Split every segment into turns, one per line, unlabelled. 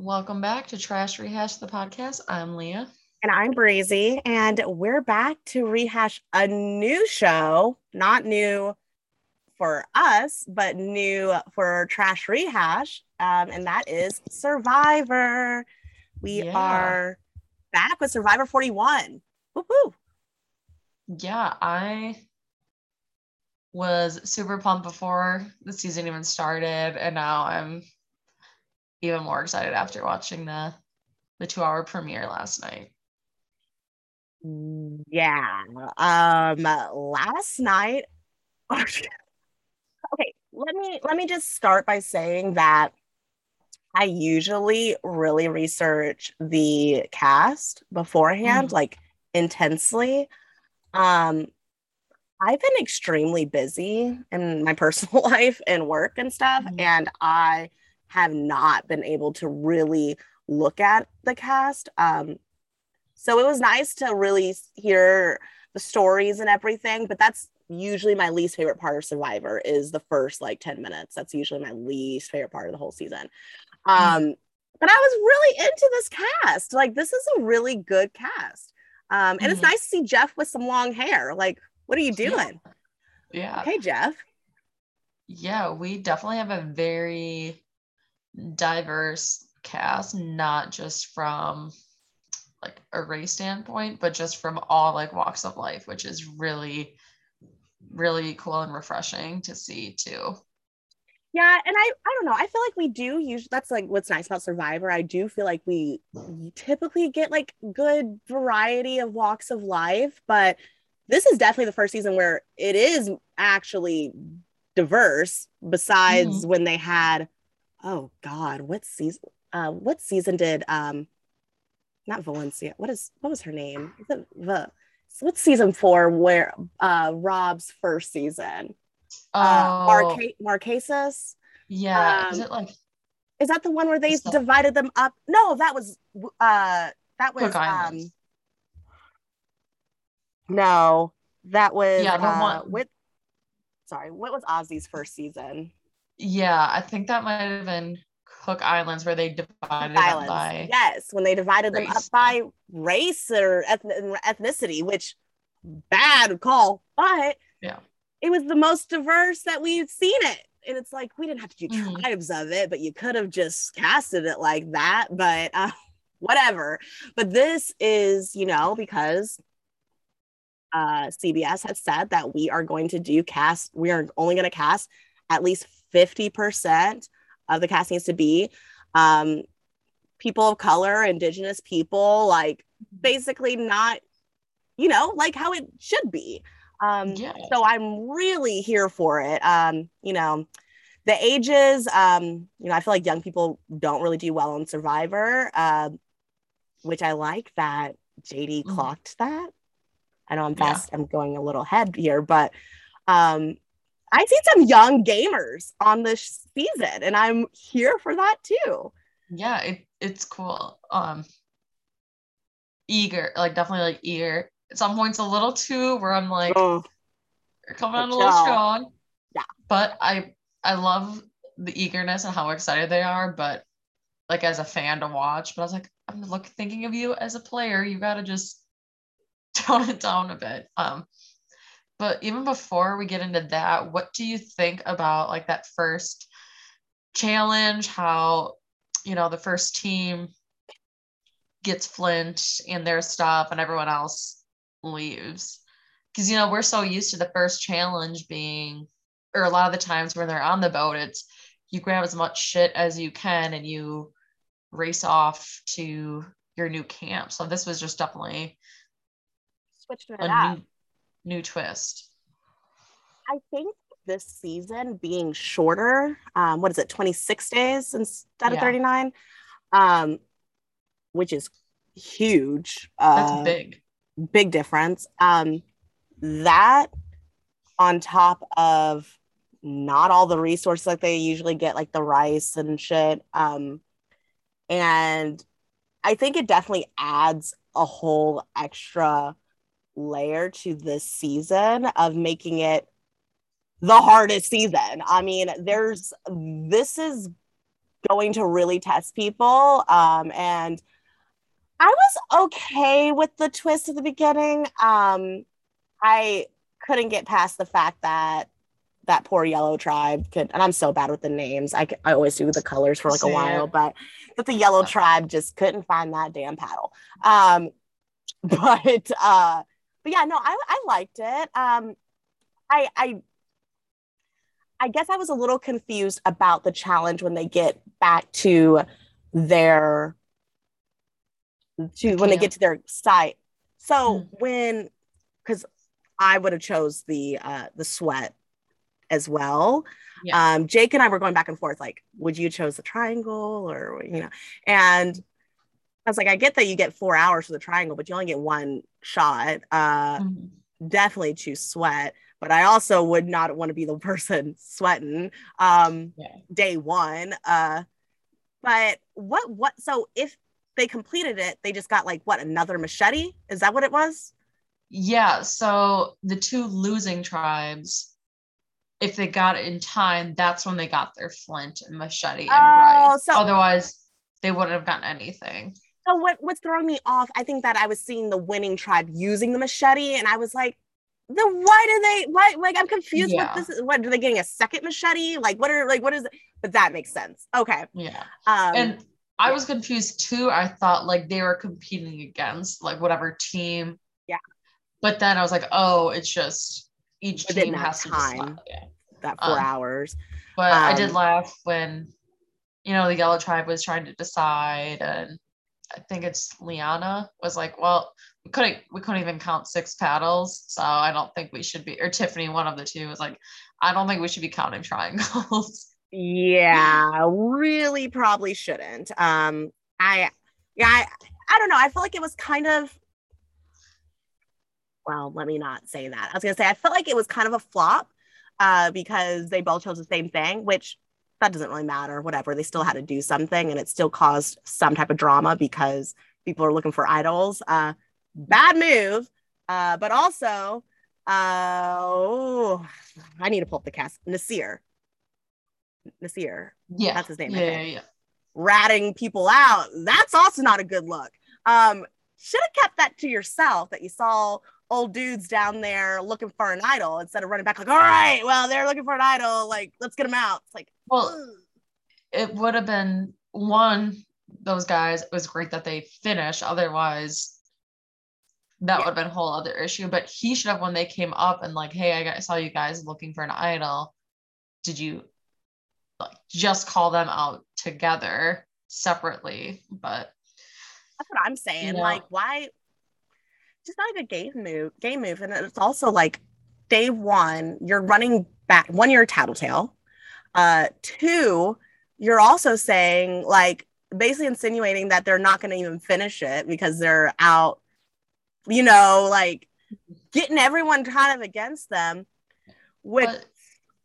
Welcome back to Trash Rehash the podcast. I'm Leah.
And I'm Breezy, and we're back to rehash a new show, not new for us, but new for Trash Rehash, um, and that is Survivor. We
Yeah.
are back with Survivor 41. Woo-hoo.
Yeah, I was super pumped before the season even started, and now I'm even more excited after watching the the two hour premiere last night.
Yeah. Um last night Okay, let me let me just start by saying that I usually really research the cast beforehand
Mhm.
like intensely. Um I've been extremely busy in my personal life and work and stuff
Mhm.
and I have not been able to really look at the cast. Um so it was nice to really hear the stories and everything, but that's usually my least favorite part of Survivor is the first like 10 minutes. That's usually my least favorite part of the whole season. Um, but I was really into this cast. Like, this is a really good cast. Um, and it's
Mhm.
nice to see Jeff with some long hair. Like, what are you
Yeah.
doing?
Yeah.
Hey, Jeff.
Yeah, we definitely have a very diverse cast, not just from like a race standpoint, but just from all like walks of life, which is really, really cool and refreshing to see too.
Yeah, and I I don't know. I feel like we do usually that's like what's nice about Survivor. I do feel like we typically get like good variety of walks of life, but this is definitely the first season where it is actually diverse besides mm-hmm. when they had oh god, what season uh what season did um not Valencia. What is what was her name? Is it the what's season 4 where uh Rob's first season? Uh
Oh,
Marca- Marquesas?
yeah. Is
um,
it like
Is that the one where they
So-
divided them up? No, that was uh that was um no, that was
Yeah, the
uh,
one-
with sorry, what was Ozzy's first season?
Yeah, I think that might have been Cook Islands where they divided them
Islands.
by
Yes, when they divided them up by race or ethn- ethnicity, which bad call, but
Yeah.
it was the most diverse that we've seen it. And it's like we didn't have to do
Mhm.
tribes of it, but you could have just casted it like that. But uh, whatever. But this is, you know, because uh, CBS has said that we are going to do cast. We are only going to cast at least fifty percent of the cast needs to be um, people of color, Indigenous people, like basically not, you know, like how it should be. Um,
Yeah.
So I'm really here for it. Um, you know, the ages, um, you know, I feel like young people don't really do well on Survivor, uh, which I like that JD
Mhm.
clocked that. I know I'm
Yeah.
fast, I'm going a little ahead here, but um, I see some young gamers on this season, and I'm here for that too.
yeah it, it's cool. Um eager like definitely like eager. At some points a little too where i'm like
Oh,
you're coming on a little strong.
Yeah.
but i i love the eagerness and how excited they are but like as a fan to watch but i was like i'm look thinking of you as a player. You gotta just tone it down a bit. Um but even before we get into that what do you think about like that first challenge how you know the first team gets flint and their stuff and everyone else leaves because you know we're so used to the first challenge being or a lot of the times when they're on the boat it's you grab as much shit as you can and you race off to your new camp so this was just definitely
switched it
a
up.
new new twist
I think this season being shorter, um, what is it, 26 days instead of
Yeah.
39, um, which is huge.
that's
uh,
big
big difference. Um, that on top of not all the resources like they usually get, like the rice and shit. Um, and I think it definitely adds a whole extra layer to this season of making it the hardest season. I mean, there's this is going to really test people. Um, and I was okay with the twist at the beginning. Um, I couldn't get past the fact that that poor yellow tribe could, and I'm so bad with the names. I, I always do the colors for like a while, but that the yellow tribe just couldn't find that damn paddle. Um, but uh, but yeah, no, I, I liked it. Um, I I I guess I was a little confused about the challenge when they get back to their to when they get to their site. So mm-hmm. when because I would have chose the uh the sweat as well. Yeah. Um Jake and I were going back and forth like would you chose the triangle or you know and I was like I get that you get 4 hours for the triangle but you only get one shot. Uh mm-hmm. definitely choose sweat but I also would not want to be the person sweating um yeah. day one. Uh but what what so if they completed it, they just got like what another machete? Is that what it was?
Yeah, so the two losing tribes, if they got it in time, that's when they got their flint and machete and oh, rice. So- Otherwise, they wouldn't have gotten anything.
So what what's throwing me off? I think that I was seeing the winning tribe using the machete, and I was like, then why do they why like i'm confused yeah. what this is what are they getting a second machete? Like what are like what is it but that makes sense. Okay.
Yeah. Um and i was confused too. I thought like they were competing against like whatever team.
Yeah.
But then i was like oh it's just each team has
time yeah. that four um, hours.
but um, i did um, laugh when you know the yellow tribe was trying to decide and I think it's Liana was like, well, we couldn't we couldn't even count six paddles, so I don't think we should be. Or Tiffany, one of the two, was like, I don't think we should be counting triangles.
Yeah, really, probably shouldn't. Um, I yeah, I, I don't know. I feel like it was kind of. Well, let me not say that. I was gonna say I felt like it was kind of a flop, uh, because they both chose the same thing, which that doesn't really matter, whatever. They still had to do something and it still caused some type of drama because people are looking for idols. Uh, bad move. Uh, but also, uh, oh, I need to pull up the cast. Naseer. Naseer.
Yeah.
That's his name.
Yeah, yeah, yeah.
Ratting people out. That's also not a good look. Um, should have kept that to yourself that you saw old dudes down there looking for an idol instead of running back like, all right, well, they're looking for an idol. Like, let's get them out. It's like,
well, it would have been one, those guys, it was great that they finished. Otherwise, that yeah. would have been a whole other issue. But he should have, when they came up and like, hey, I got, saw you guys looking for an idol. Did you like just call them out together separately? But
that's what I'm saying. Like, why? Just not like a game move. Game move, and it's also like day one, you're running back. One, you're a tattletale. Uh, two, you're also saying like basically insinuating that they're not going to even finish it because they're out. You know, like getting everyone kind of against them. Which but,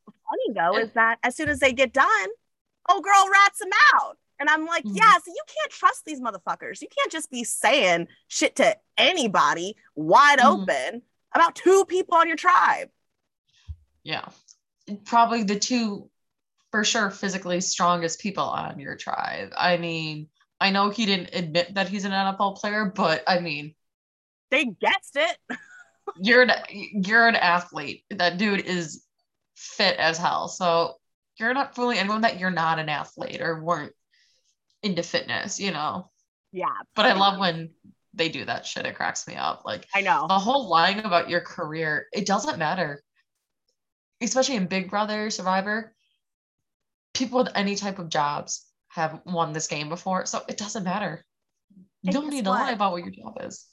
funny though is that as soon as they get done, oh girl rats them out. And I'm like, mm-hmm. yeah, so you can't trust these motherfuckers. You can't just be saying shit to anybody wide mm-hmm. open about two people on your tribe.
Yeah. Probably the two for sure physically strongest people on your tribe. I mean, I know he didn't admit that he's an NFL player, but I mean,
they guessed it.
you're an you're an athlete. That dude is fit as hell. So you're not fooling anyone that you're not an athlete or weren't into fitness, you know?
Yeah.
But I love when they do that shit. It cracks me up. Like,
I know
the whole lying about your career, it doesn't matter. Especially in Big Brother Survivor, people with any type of jobs have won this game before. So it doesn't matter. You don't need to what? lie about what your job is.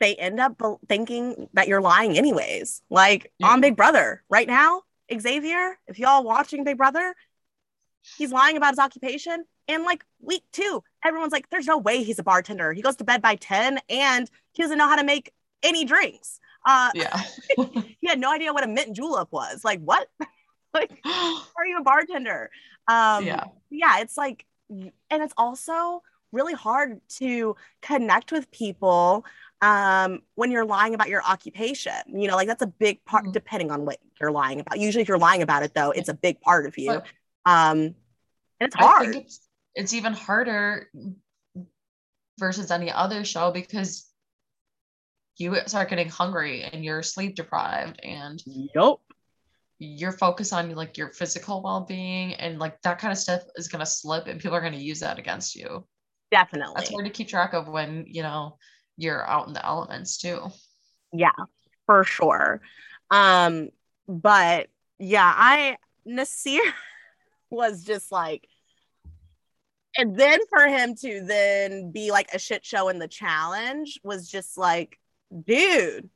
They end up thinking that you're lying, anyways. Like yeah. on Big Brother right now, Xavier, if y'all watching Big Brother, he's lying about his occupation and like week two, everyone's like, there's no way he's a bartender. He goes to bed by 10 and he doesn't know how to make any drinks. Uh,
yeah.
he had no idea what a mint julep was. Like, what? like, are you a bartender? Um, yeah. Yeah. It's like, and it's also really hard to connect with people um, when you're lying about your occupation. You know, like that's a big part, mm-hmm. depending on what you're lying about. Usually, if you're lying about it, though, it's a big part of you. But, um, and it's hard.
I think it's, it's even harder versus any other show because you start getting hungry and you're sleep deprived and
Yup.
You're focused on like your physical well-being and like that kind of stuff is going to slip and people are going to use that against you
Definitely.
that's hard to keep track of when you know you're out in the elements too
Yeah, for sure. Um, but yeah, I Naseer was just like and then for him to then be like a shit show in the challenge was just like, dude,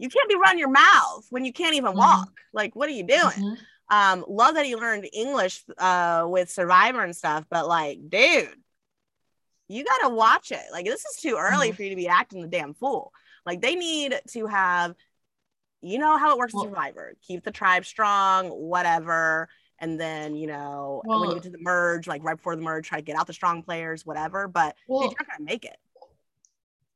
you can't be running your mouth when you can't even
Mhm.
walk. Like, what are you doing?
Mhm.
Um, love that he learned English uh with Survivor and stuff, but like, dude, you gotta watch it. Like, this is too early
Mhm.
for you to be acting the damn fool. Like, they need to have, you know, how it works in
Well-
Survivor. Keep the tribe strong, whatever. And then, you know, when you
Well-
get to the merge, like right before the merge, try to get out the strong players, whatever. But
Well-
you're not gonna make it.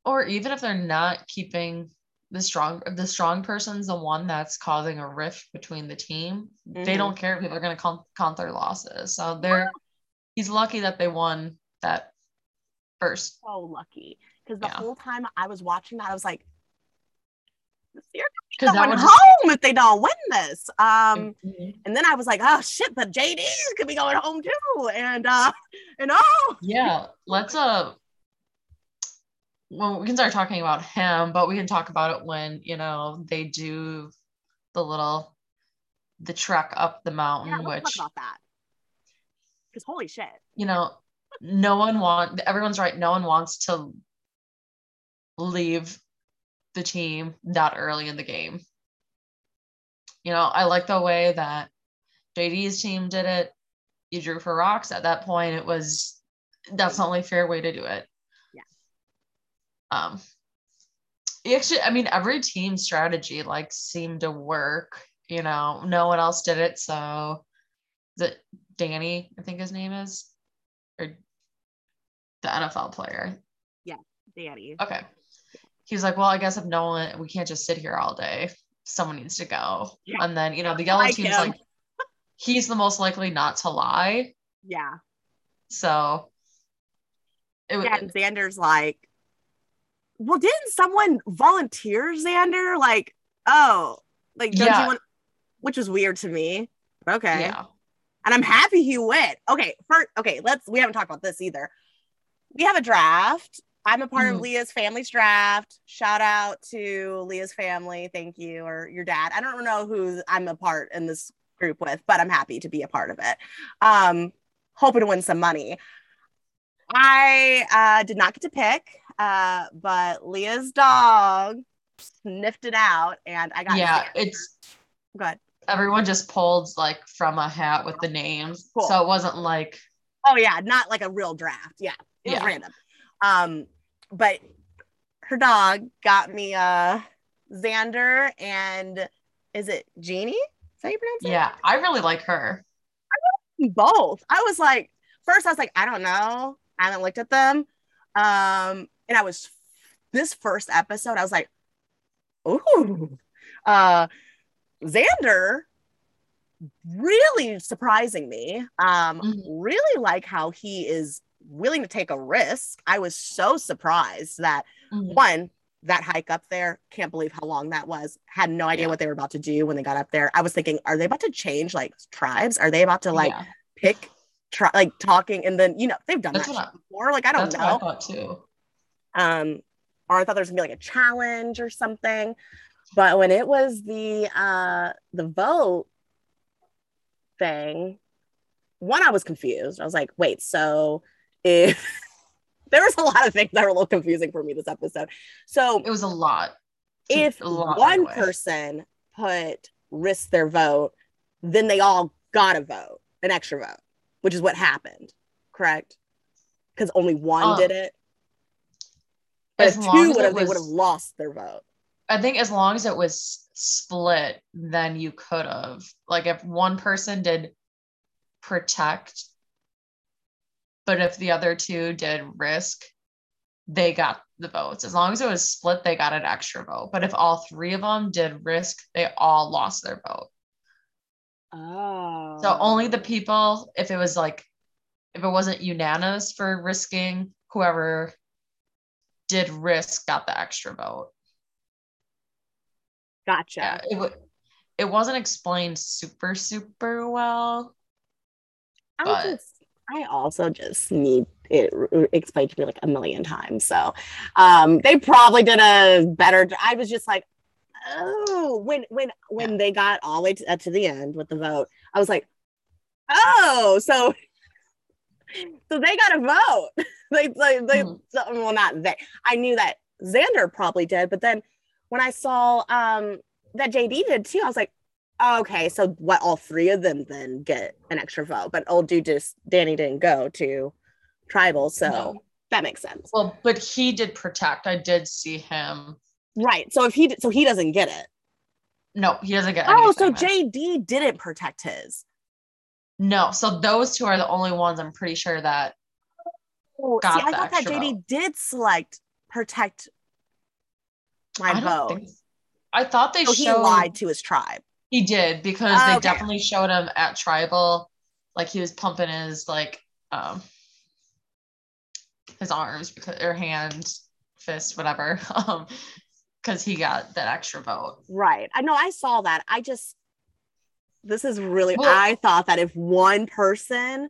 or even if they're not keeping the strong the strong person's the one that's causing a rift between the team they
Mhm.
don't care if people are going to count, count their losses so they're he's lucky that they won that first
So lucky. Because the
Yeah.
whole time I was watching that, I was like,
because
going home if they don't win this. Um,
Mhm.
and then I was like, oh shit, but JD could be going home too. And uh, and oh,
yeah let's uh well we can start talking about him but we can talk about it when you know they do the little the trek up the mountain
yeah,
which
talk about that. Because holy shit.
you know, no one want everyone's right. No one wants to leave the team that early in the game. You know, I like the way that JD's team did it. You drew for rocks at that point. It was that's the only fair way to do it. Um. Actually, I mean, every team strategy like seemed to work. You know, no one else did it, so the Danny, I think his name is, or the NFL player.
Yeah, Danny.
Okay. He was like, well, I guess if no one, we can't just sit here all day. Someone needs to go.
Yeah.
And then, you know, the yellow
Like
team's
him.
like, he's the most likely not to lie.
Yeah.
So it was,
Yeah. And Xander's like, well, didn't someone volunteer Xander? Like, oh, like, don't
Yeah.
you want, which was weird to me. Okay.
yeah.
and I'm happy he went. Okay, first, okay, let's. We haven't talked about this either. We have a draft. I'm a part of
Mhm.
Leah's family's draft. Shout out to Leah's family. Thank you, or your dad. I don't know who I'm a part in this group with, but I'm happy to be a part of it. Um, hoping to win some money. I uh, did not get to pick, uh, but Leah's dog sniffed it out, and I got
Yeah. It's,
good.
everyone just pulled like from a hat with the names.
Cool.
So it wasn't like,
Oh yeah, not like a real draft. Yeah, it was
Yeah.
random. Um, but her dog got me uh Xander and is it Genie? Is that how you pronounce it?
yeah, I really like her.
Both. I was like, first I was like, I don't know. I haven't looked at them. Um, and I was this first episode, I was like, ooh, uh Xander really surprising me. Um,
Mhm.
really like how he is willing to take a risk. I was so surprised that
Mhm.
one, that hike up there, can't believe how long that was. Had no idea
Yeah.
what they were about to do when they got up there. I was thinking, are they about to change like tribes? Are they about to like
Yeah,
pick try like talking and then you know they've done
That's
that shit before. Like I don't
I
know.
thought too.
Um, or I thought there was gonna be like a challenge or something. But when it was the uh the vote thing, one, I was confused. I was like, wait, so if there was a lot of things that were a little confusing for me this episode. So
It was a lot.
if
a lot
one person put risk their vote, then they all got a vote, an extra vote, which is what happened, correct? Because only one
Um,
did it. But
as
if two would have, they would have lost their vote.
I think as long as it was split, then you could have. Like if one person did protect, but if the other two did risk, they got the votes. As long as it was split, they got an extra vote. But if all three of them did risk, they all lost their vote.
Oh.
So only the people, if it was like if it wasn't unanimous for risking, whoever did risk got the extra vote.
Gotcha.
Yeah, it, w- it wasn't explained super, super well.
I
but-
just, I also just need it explained to me like a million times. So, um, they probably did a better. I was just like, oh, when when when they got all the way to, uh, to the end with the vote, I was like, oh, so so they got a vote. they they, they
Mhm.
well not they. I knew that Xander probably did, but then when I saw um that JD did too, I was like, okay, so what? All three of them then get an extra vote, but old dude just Danny didn't go to tribal, so
No.
that makes sense,
Well, but he did protect. I did see him.
right? So if he so he doesn't get it.
No, he doesn't get it.
Oh, so. JD didn't protect his.
No, so those two are the only ones I'm pretty sure that
Oh, see, I thought that JD did select protect my
I
vote.
think I thought they
So he lied to his tribe.
he did because
Oh,
they
okay.
definitely showed him at tribal like he was pumping his like um his arms because or hand fist whatever um because he got that extra vote
Right. I know I saw that. I just this is really
Well-
I thought that if one person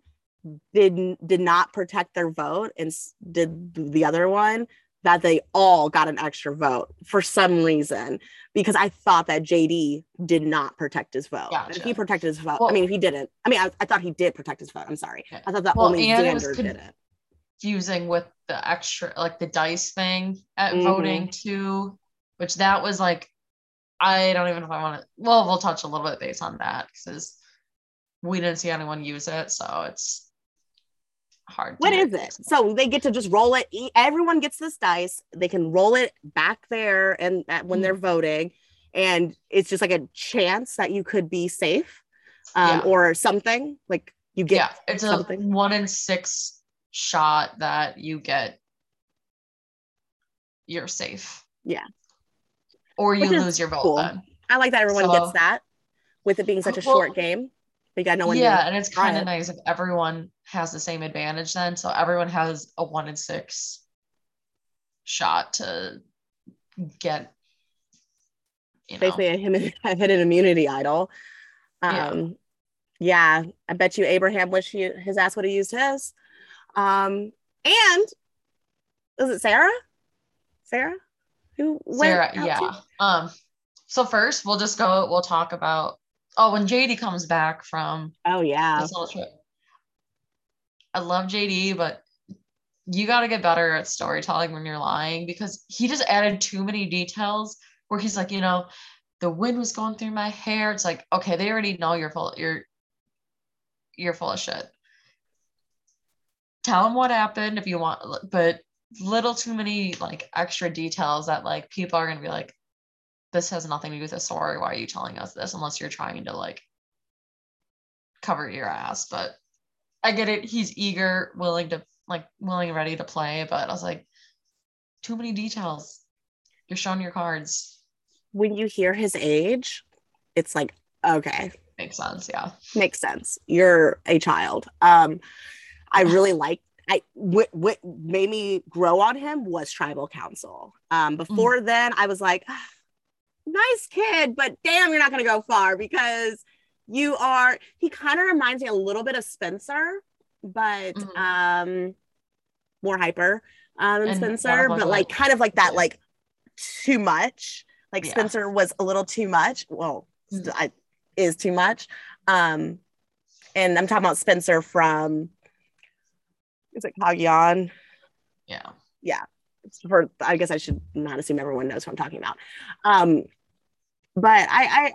didn't did not protect their vote and did the other one that they all got an extra vote for some reason because I thought that JD did not protect his vote. If he protected his vote, I mean, if he didn't. I mean, I, I thought he did protect his vote. I'm sorry.
Yeah.
I thought that
Well,
only
and it was
Xander
con-
did it.
fusing with the extra like the dice thing at
Mhm.
voting too which that was like i don't even know if i want to well we'll touch a little bit based on that because we didn't see anyone use it so it's hard
What is it? So they get to just roll it. Everyone gets this dice. They can roll it back there and at, when
Mhm.
they're voting, and it's just like a chance that you could be safe, um,
Yeah.
or something like you get.
yeah it's a
something.
one in six shot that you get you're safe
Yeah.
or you lose your vote
cool.
then
I like that everyone
So-
gets that, with it being such a
Well,
short game. But got no one.
yeah and it's kind
it.
of nice if everyone has the same advantage then so everyone has a one in six shot to get you know
basically a, hidden immunity idol.
Yeah.
Um, yeah. I bet you Abraham wish he, his ass would have used his. Um, and is it Sara? Sara? Who went Sara,
yeah.
too?
Um, so first we'll just go, we'll talk about oh when JD comes back from
Oh yeah.
this little trip. I love JD, but you gotta get better at storytelling when you're lying because he just added too many details where he's like, you know, the wind was going through my hair. It's like, okay, they already know you're full, you're you're full of shit. Tell them what happened if you want, but little too many like extra details that like people are gonna be like, this has nothing to do with the story. Why are you telling us this? Unless you're trying to like cover your ass. But I get it. He's eager, willing to like willing and ready to play. But I was like, too many details. You're showing your cards.
When you hear his age, it's like, okay,
Makes sense. Yeah.
makes sense. You're a child. Um, I really like. I what what made me grow on him was tribal council. Um, before then, I was like, "Ah, nice kid, but damn, you're not gonna go far because you are. He kind of reminds me a little bit of Spencer, but
Mhm.
um, more hyper um, than
And
Spencer, but like kind of like that,
yeah.
like too much. Like
Yeah.
Spencer was a little too much. Well,
Mhm.
I, is too much. Um, and I'm talking about Spencer from is it Cagayan? Yeah.
Yeah.
For I guess I should not assume everyone knows what I'm talking about. Um, but I, I,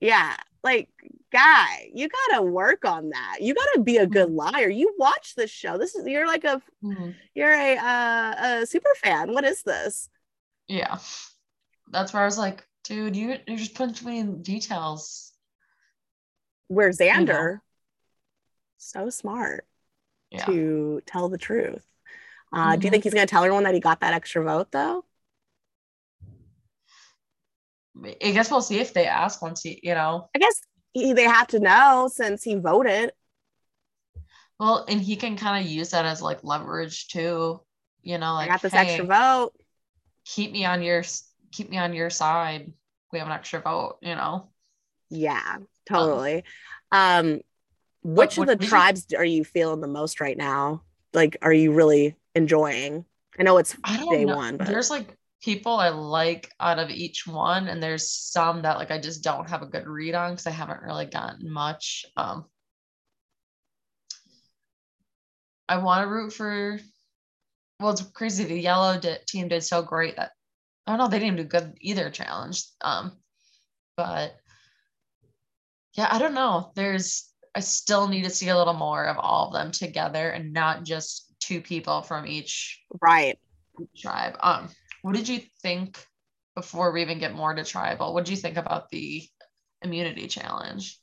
yeah, like guy, you gotta work on that. You gotta be a good liar. You watch this show. This is you're like a
Mhm.
you're a uh, a super fan. What is this?
Yeah. That's where I was like, dude, you you're just putting too many details.
Where Xander, so smart
Yeah.
to tell the truth. Uh, Do you
Mhm.
think he's gonna tell everyone that he got that extra vote though?
I guess we'll see if they ask once he, you know.
I guess he, they have to know since he voted.
Well, and he can kind of use that as like leverage too. You know, like
I got this
hey,
extra vote.
keep me on your keep me on your side. We have an extra vote, you know.
Yeah, totally. Um, which
what
of the
you-
tribes are you feeling the most right now? Like, are you really enjoying? I know it's
I
day
know.
one, but
There's like people I like out of each one, and there's some that like I just don't have a good read on because I haven't really gotten much. Um, I want to root for. Well, it's crazy. The yellow team did so great that I don't know. They didn't do good either challenge. Um, but yeah, I don't know. There's I still need to see a little more of all of them together and not just two people from each
right.
tribe. Um, what did you think before we even get more to tribal? What did you think about the immunity challenge?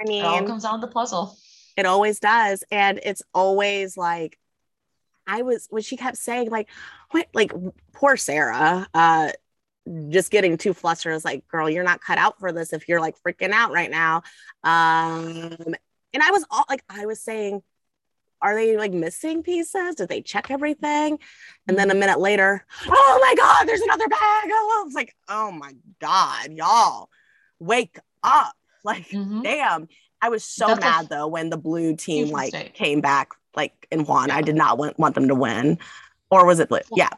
I mean,
It all comes down to the puzzle.
it always does, and it's always like I was when she kept saying like, what, like poor Sara, uh, just getting too flustered. I was like, girl, you're not cut out for this if you're like freaking out right now. Um, and I was all like, I was saying, are they like missing pieces? Did they check everything? And then a minute later, oh my God, there's another bag. Oh, I was like, oh my God, y'all, wake up. Like,
Mhm.
damn. I was so
That's
mad though when the blue team like
mistake.
came back like and won. I did not want, want them to win. Or was it blue?
Well,
Yeah.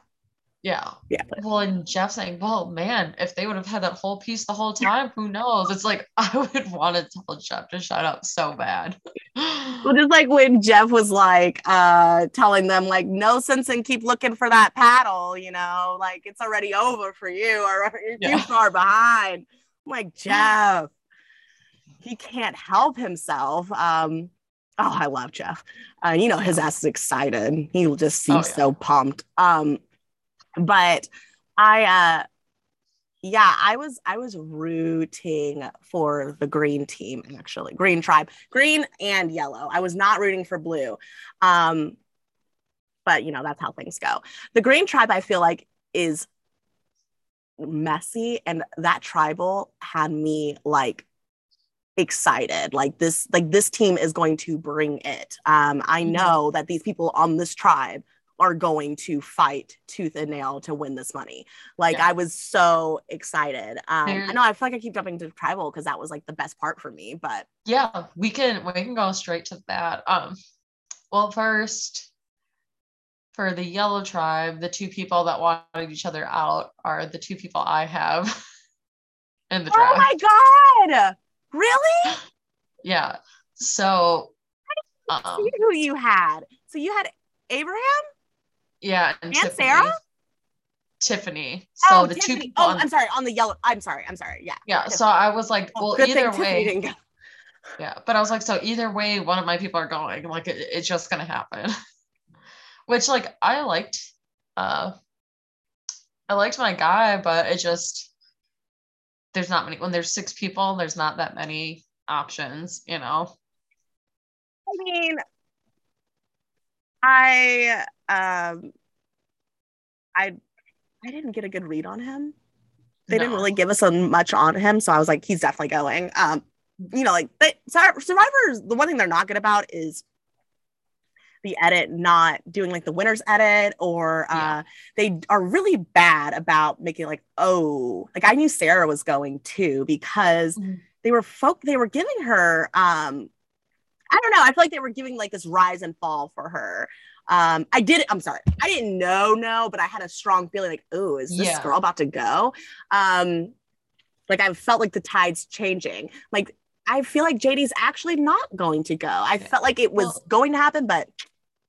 Yeah.
Yeah.
Well, and Jeff saying, well, man, if they would have had that whole piece the whole time, who knows? It's like I would want to tell Jeff to shut up so bad.
Well, just like when Jeff was like uh telling them like no sense in keep looking for that paddle, you know, like it's already over for you or you're
Yeah.
too far behind. I'm like Jeff, he can't help himself. Um oh, I love Jeff. Uh, you know, his ass is excited. He just
Oh,
seems
yeah.
so pumped. Um, but I uh yeah, I was I was rooting for the green team actually. Green tribe, green and yellow. I was not rooting for blue. Um but you know, that's how things go. The green tribe I feel like is messy and that tribal had me like excited like this like this team is going to bring it um i
Mhm.
know that these people on this tribe are going to fight tooth and nail to win this money like
Yeah.
i was so excited um i know i feel like i keep jumping to tribal because that was like the best part for me but
yeah, we can we can go straight to that. Um, well, first, for the yellow tribe, the two people that wanted each other out are the two people I have in the
oh
tribe.
Oh my god really
Yeah. So, um,
See who you had so you had abraham
yeah, and,
And
Tiffany.
Sara?
Tiffany. So
oh
the two people.
oh
on-
i'm sorry on the yellow i'm sorry i'm sorry yeah
yeah. So I was like,
Oh,
well, either way, yeah. But I was like, so either way, one of my people are going. Like, it, it's just gonna happen. Which, like, I liked. Uh, I liked my guy, but it just there's not many. When there's six people, there's not that many options. You know.
I mean, I um, I I didn't get a good read on him. They didn't really give us a much on him, so I was like, he's definitely going. Um, you know, like they, Survivors. The one thing they're not good about is the edit not doing like the winners edit or uh
Yeah.
they are really bad about making like oh like i knew Sara was going too because
Mhm.
they were folk they were giving her um i don't know i feel like they were giving like this rise and fall for her um i did i'm sorry i didn't know no but i had a strong feeling like oh is this
Yeah.
girl about to go um like i felt like the tides changing like i feel like jd's actually not going to go i
Yeah.
felt like it was
Well-
going to happen but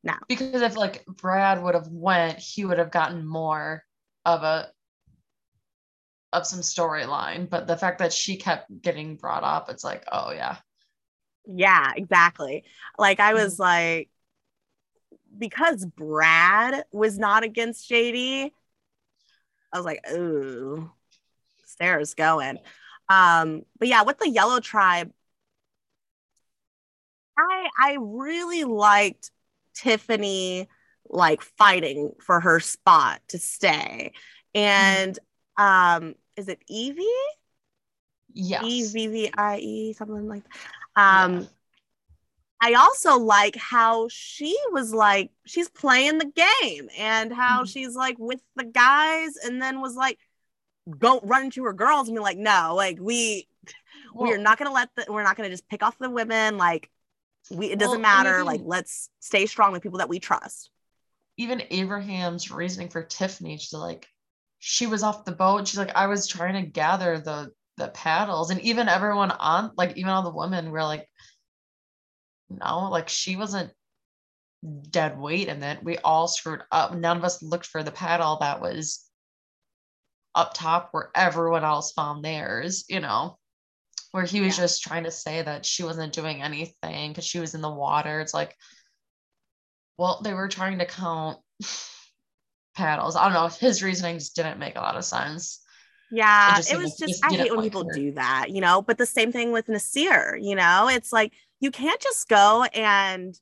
no.
because if like Brad would have went, he would have gotten more of a of some storyline. But the fact that she kept getting brought up, it's like, oh yeah,
Yeah, exactly. Like I was like, because Brad was not against JD, I was like, ooh, Sarah's going. Um, but yeah, with the yellow tribe, I I really liked Tiffany like fighting for her spot to stay. And um, is it Evvie?
yes,
E V V I E, something like that. Um,
Yeah.
I also like how she was like, she's playing the game and how
Mhm.
she's like with the guys and then was like, go run to her girls and be like, no, like we we are not gonna let the we're not gonna just pick off the women. Like we it doesn't
Well,
matter.
even-
Like let's stay strong with people that we trust.
even Abraham's reasoning for Tiffany, she's like, she was off the boat. She's like, I was trying to gather the the paddles, and even everyone on, like, even all the women were like, no, like she wasn't dead weight in it. We all screwed up. None of us looked for the paddle that was up top where everyone else found theirs, you know. Where he was
Yeah.
just trying to say that she wasn't doing anything because she was in the water. It's like, well, they were trying to count paddles. I don't know. If his reasoning just didn't make a lot of sense.
Yeah,
just
it was
like
just
just
I hate when people
her.
do that, you know. But the same thing with Naseer, you know, it's like you can't just go and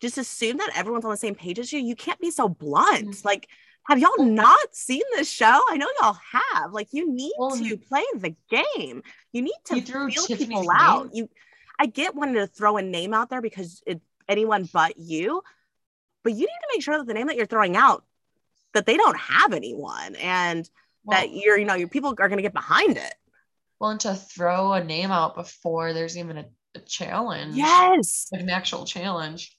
just assume that everyone's on the same page as you. You can't be so blunt.
Mhm.
Like, have y'all not seen this show? I know y'all have. Like, you need
Well,
to play the game. You need to
threw
feel people out. You, I get wanting to throw a name out there because it's anyone but you, but you need to make sure that the name that you're throwing out that they don't have anyone and
Well,
that you're, you know, your people are going to get behind it.
well, and to throw a name out before there's even a, a challenge,
Yes.
like an actual challenge.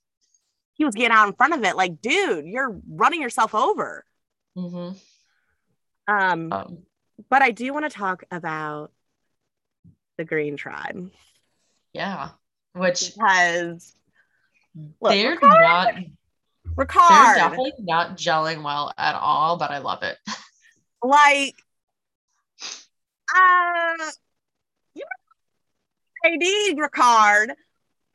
He was getting out in front of it. Like, dude, you're running yourself over.
hmm
Um,
Um,
but I do want to talk about the Green Tribe
yeah, which
has look,
they're
Ricard,
not, they're
Ricard,
definitely not gelling well at all. But I love it.
like, uh, AD Ricard.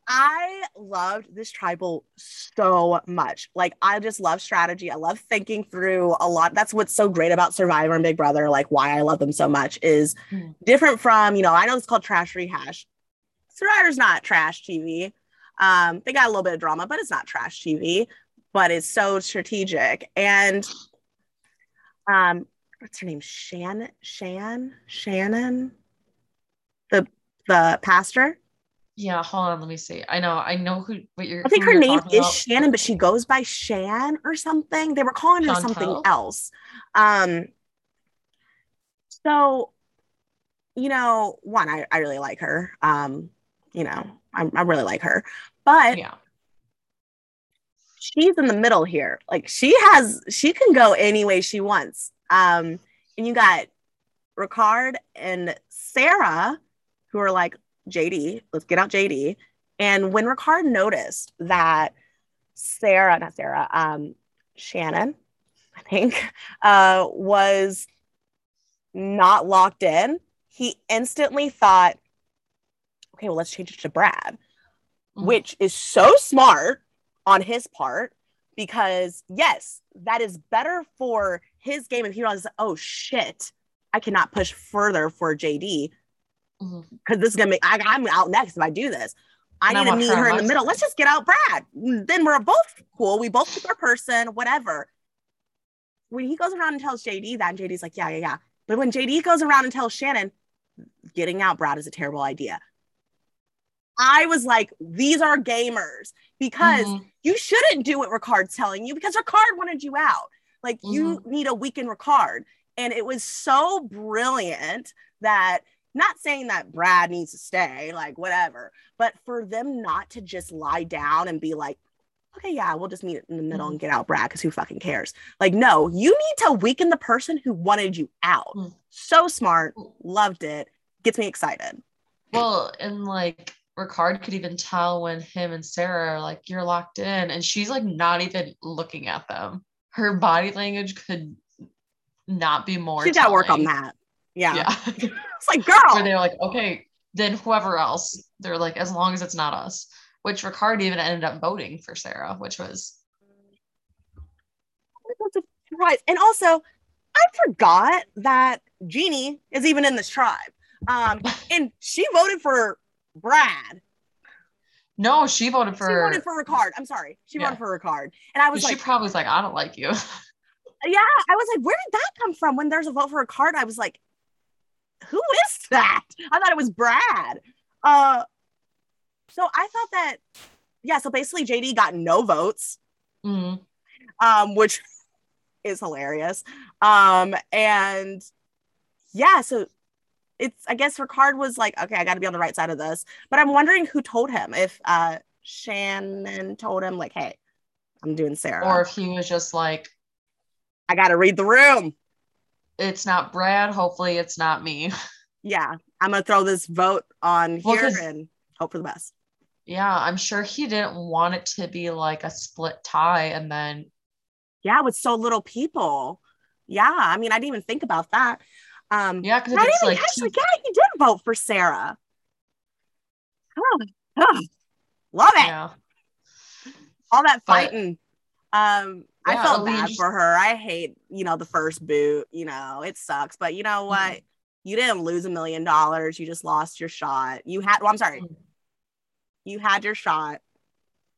I loved this tribal so much. Like, I just love strategy. I love thinking through a lot. That's what's so great about Survivor and Big Brother. Like, why I love them so much is
Mm.
different from, you know, I know it's called trash rehash. Survivor's not trash TV. Um, they got a little bit of drama, but it's not trash TV. But it's so strategic. And um, what's her name? Shan, Shan, Shannon, the pastor.
Yeah, hold on, let me see. I know, I know who what you're.
I think her name is
about.
Shannon, but she goes by Shan or something. They were calling her something else. Um, so, you know, one, I, I really like her. Um, you know, I, I really like her, but
Yeah,
she's in the middle here. Like she has, she can go any way she wants. Um, and you got Ricard and Sara, who are like, JD, let's get out JD. And when Ricard noticed that Sara, not Sara, um, Shannon, I think, uh, was not locked in, he instantly thought, okay, well, let's change it to Brad
Mhm.
which is so smart on his part because yes, that is better for his game if he realizes, oh shit, I cannot push further for JD. Because this is gonna make I, I'm out next if I do this. I
And I
need to meet
her
her in the middle. Let's just get out Brad. Then we're both cool. We both keep our person, whatever. When he goes around and tells JD that, and JD's like, yeah, yeah, yeah. But when JD goes around and tells Shannon, getting out Brad is a terrible idea. I was like, these are gamers because
Mhm.
you shouldn't do what Ricard's telling you because Ricard wanted you out. Like you need a weakened Ricard. And it was so brilliant that not saying that Brad needs to stay, like whatever, but for them not to just lie down and be like, okay, yeah, we'll just meet in the middle and get out Brad because who fucking cares? Like, no, you need to weaken the person who wanted you out.
Mm.
So smart, loved it, gets me excited.
Well, and like Ricard could even tell when him and Sara are like, you're locked in, and she's like not even looking at them. Her body language could not be more.
She's got to work on that. Yeah.
Yeah.
It's like, girl.
Where they're like, okay, then whoever else, they're like, as long as it's not us. Which Ricard even ended up voting for Sara, which was
surprise. And also, I forgot that Genie is even in this tribe. Um, and she voted for Brad.
no, she voted for.
she voted for Ricard. I'm sorry. She
Yeah.
voted for Ricard. And I was
she
like,
probably was like, I don't like you.
yeah, I was like, where did that come from? When there's a vote for Ricard, I was like, who is that? I thought it was Brad. Uh, so I thought that yeah, so basically JD got no votes,
Mhm.
um, which is hilarious. Um, and yeah, so it's I guess Ricard was like, okay, I got to be on the right side of this. But I'm wondering who told him if uh Shannon told him like, hey, I'm doing Sara,
Or if he was just like,
I got to read the room.
It's not Brad, hopefully it's not me.
Yeah, I'm gonna throw this vote on
Well,
here and hope for the best.
Yeah, I'm sure he didn't want it to be like a split tie and then
Yeah, with so little people. Yeah, I mean, I didn't even think about that. Um,
yeah, because
I
it's
didn't
like
actually,
two-
yeah, he did vote for Sara. Oh, oh, love it.
yeah.
All that
But-
fighting. Um, I felt bad for her. I hate, you know, the first boot. You know, it sucks. But you know what?
Mm-hmm.
You didn't lose a million dollars. You just lost your shot. You had. Well, I'm sorry.
Mhm.
You had your shot,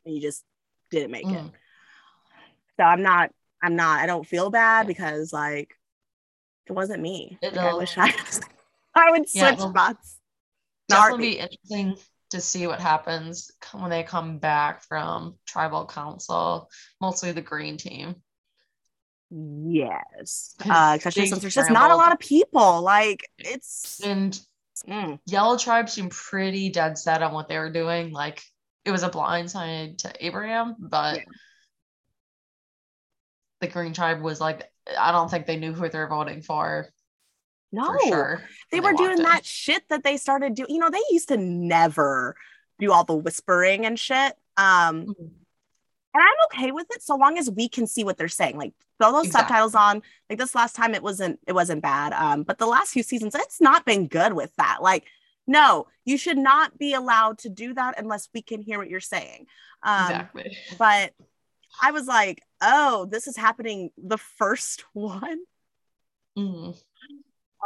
and you just didn't make it.
Mhm.
So I'm not. I'm not. I don't feel bad because like it wasn't me. Like, I wish I. I would
Yeah,
switch spots.
Definitely
heartbeat.
be interesting to see what happens when they come back from tribal council, mostly the green team.
Yes. Uh, especially since there's just not a lot of people. Like it's
And
mm,
Yellow Tribe seemed pretty dead set on what they were doing. Like it was a blindside to Abraham, but
Yeah.
the Green Tribe was like, I don't think they knew who they were voting for
no.
sure.
They were doing
in.
that shit that they started doing. You know, they used to never do all the whispering and shit. Um,
Mhm.
and I'm okay with it so long as we can see what they're saying. Like throw those
Exactly.
subtitles on. Like this last time, it wasn't it wasn't bad. Um, but the last few seasons, it's not been good with that. Like, no, you should not be allowed to do that unless we can hear what you're saying. Um,
exactly.
but I was like, oh, this is happening the first one.
Mhm.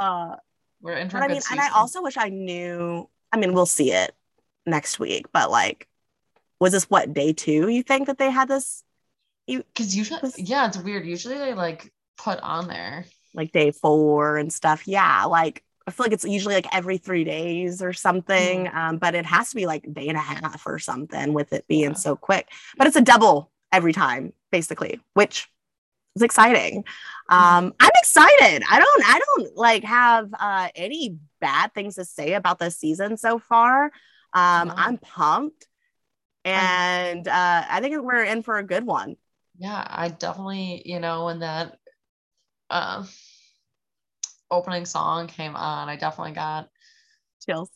Uh,
We're in for
but
a
I mean, and I also wish I knew. I mean, we'll see it next week, but like, was this what day two? You think that they had this
because usually,
was-
yeah, it's weird. Usually they like put on there.
like day four and stuff? Yeah, like I feel like it's usually like every three days or something, um, but it has to be like day and a half or something with it being
Yeah.
so quick. But it's a double every time, basically, which is exciting. Um, I'm excited. I don't, I don't like have uh, any bad things to say about this season so far. Um,
No.
I'm pumped, and uh, I think we're in for a good one.
Yeah, I definitely, you know, when that uh, opening song came on, I definitely got
Chills.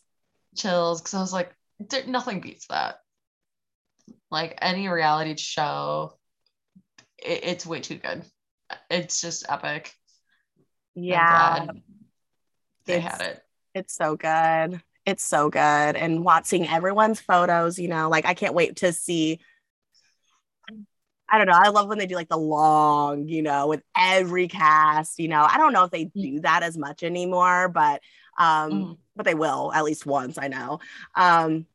chills because I was like, there, nothing beats that. Like any reality show, it, it's way too good. It's just epic.
Yeah,
they
It's-
had it.
it's so good. It's so good. And watching everyone's photos, you know, like I can't wait to see. I don't know. I love when they do like the long, you know, with every cast, you know. I don't know if they do that as much anymore, but um,
Mhm.
but they will at least once, I know. Um,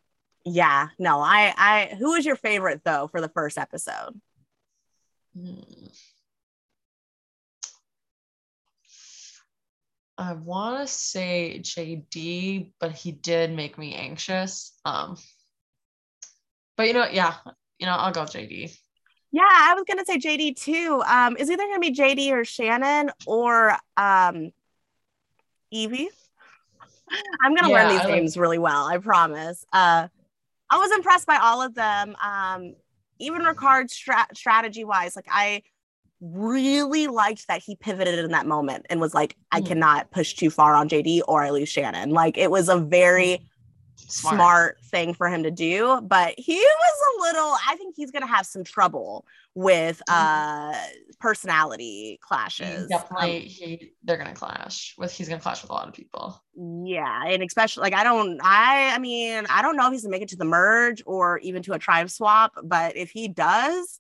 yeah, no, I I who was your favorite though for the first episode?
Hmm. I want to say JD, but he did make me anxious. Um, but you know, yeah, you know, I'll go JD.
Yeah, I was gonna say JD too. Um, is either gonna be JD or Shannon or um Evvie. I'm gonna learn these
I like-
names really well, I promise. Uh I was impressed by all of them. Um, even Ricard's stra- strategy wise, like I really liked that he pivoted in that moment and was like, I
Mhm.
cannot push too far on JD or I lose Shannon. Like it was a very smart. thing for him to do but he was a little i think he's gonna have some trouble with uh personality
He
clashes
definitely, he they're gonna clash with. He's gonna clash with a lot of people.
Um, yeah and especially like i don't i i mean i don't know if he's gonna make it to the merge or even to a tribe swap but if he does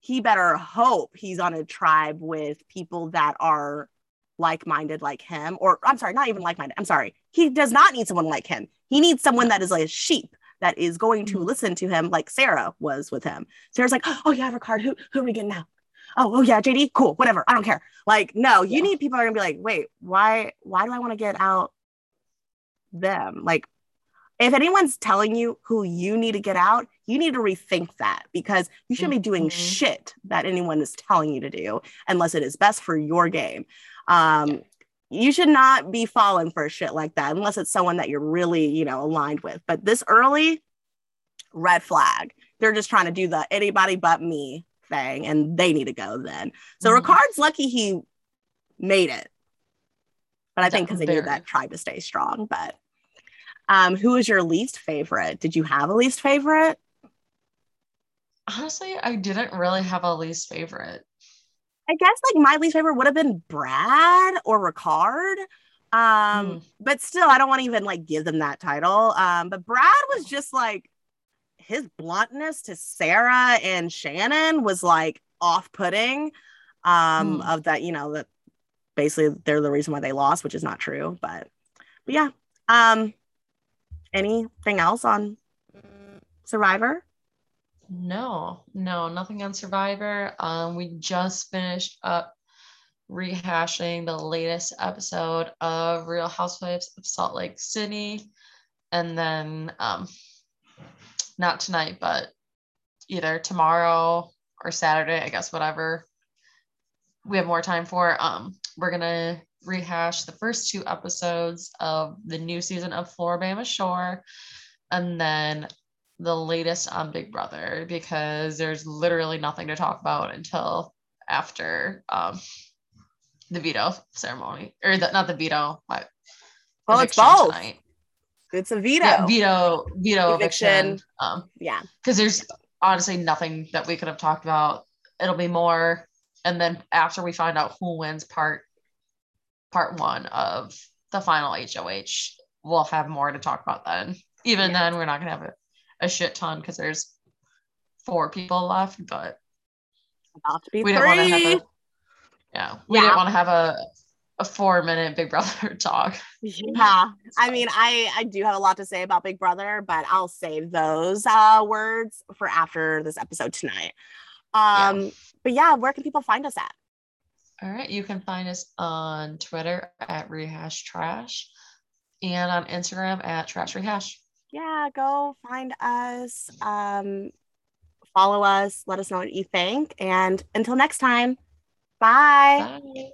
he better hope he's on a tribe with people that are like-minded like him or i'm sorry not even like-minded i'm sorry he does not need someone like him he needs someone that is like a sheep that is going to
Mhm.
listen to him like sara was with him sara's like oh yeah ricard who, who are we getting now oh, oh yeah jd cool whatever i don't care like no you
Yeah.
need people that are gonna be like wait why why do i want to get out them like if anyone's telling you who you need to get out, you need to rethink that because you shouldn't be doing
Mhm.
shit that anyone is telling you to do unless it is best for your game. Um, you should not be falling for shit like that unless it's someone that you're really, you know, aligned with. But this early, red flag. They're just trying to do the anybody but me thing, and they need to go then. So
Mhm.
Ricard's lucky he made it. But I think because they knew that tried to stay strong. But um, who is your least favorite? Did you have a least favorite?
Honestly, I didn't really have a least favorite.
I guess like my least favorite would have been Brad or Ricard. Um,
Mm.
but still, I don't want to even like give them that title. Um, but Brad was just like his bluntness to Sara and Shannon was like off-putting. Um,
Mm.
of that, you know, that basically they're the reason why they lost, which is not true, but but yeah. Um, anything else on Survivor?
No, no, nothing on Survivor. Um, we just finished up rehashing the latest episode of Real Housewives of Salt Lake City. And then um not tonight, but either tomorrow or Saturday, I guess whatever we have more time for. Um, we're gonna rehash the first two episodes of the new season of Floribama Shore, and then the latest on Big Brother because there's literally nothing to talk about until after um the veto ceremony or the, not the veto. My,
Well, it's both.
tonight.
It's a veto.
Yeah, veto, veto
Eviction.
eviction. Um,
yeah.
because there's honestly nothing that we could have talked about. It'll be more, and then after we find out who wins part part one of the final HOH, we'll have more to talk about then. Even
Yeah.
then, we're not gonna have a, a shit ton because there's four people left, but
About to be
we didn't want to have a yeah, we
Yeah.
didn't want to have a a four minute Big Brother talk.
Yeah, I mean, I I do have a lot to say about Big Brother, but I'll save those uh, words for after this episode tonight. Um, but yeah, where can people find us at?
All right, you can find us on Twitter at rehash trash and on Instagram at trash rehash.
Yeah, go find us, um, follow us, let us know what you think, and until next time, bye.
Bye.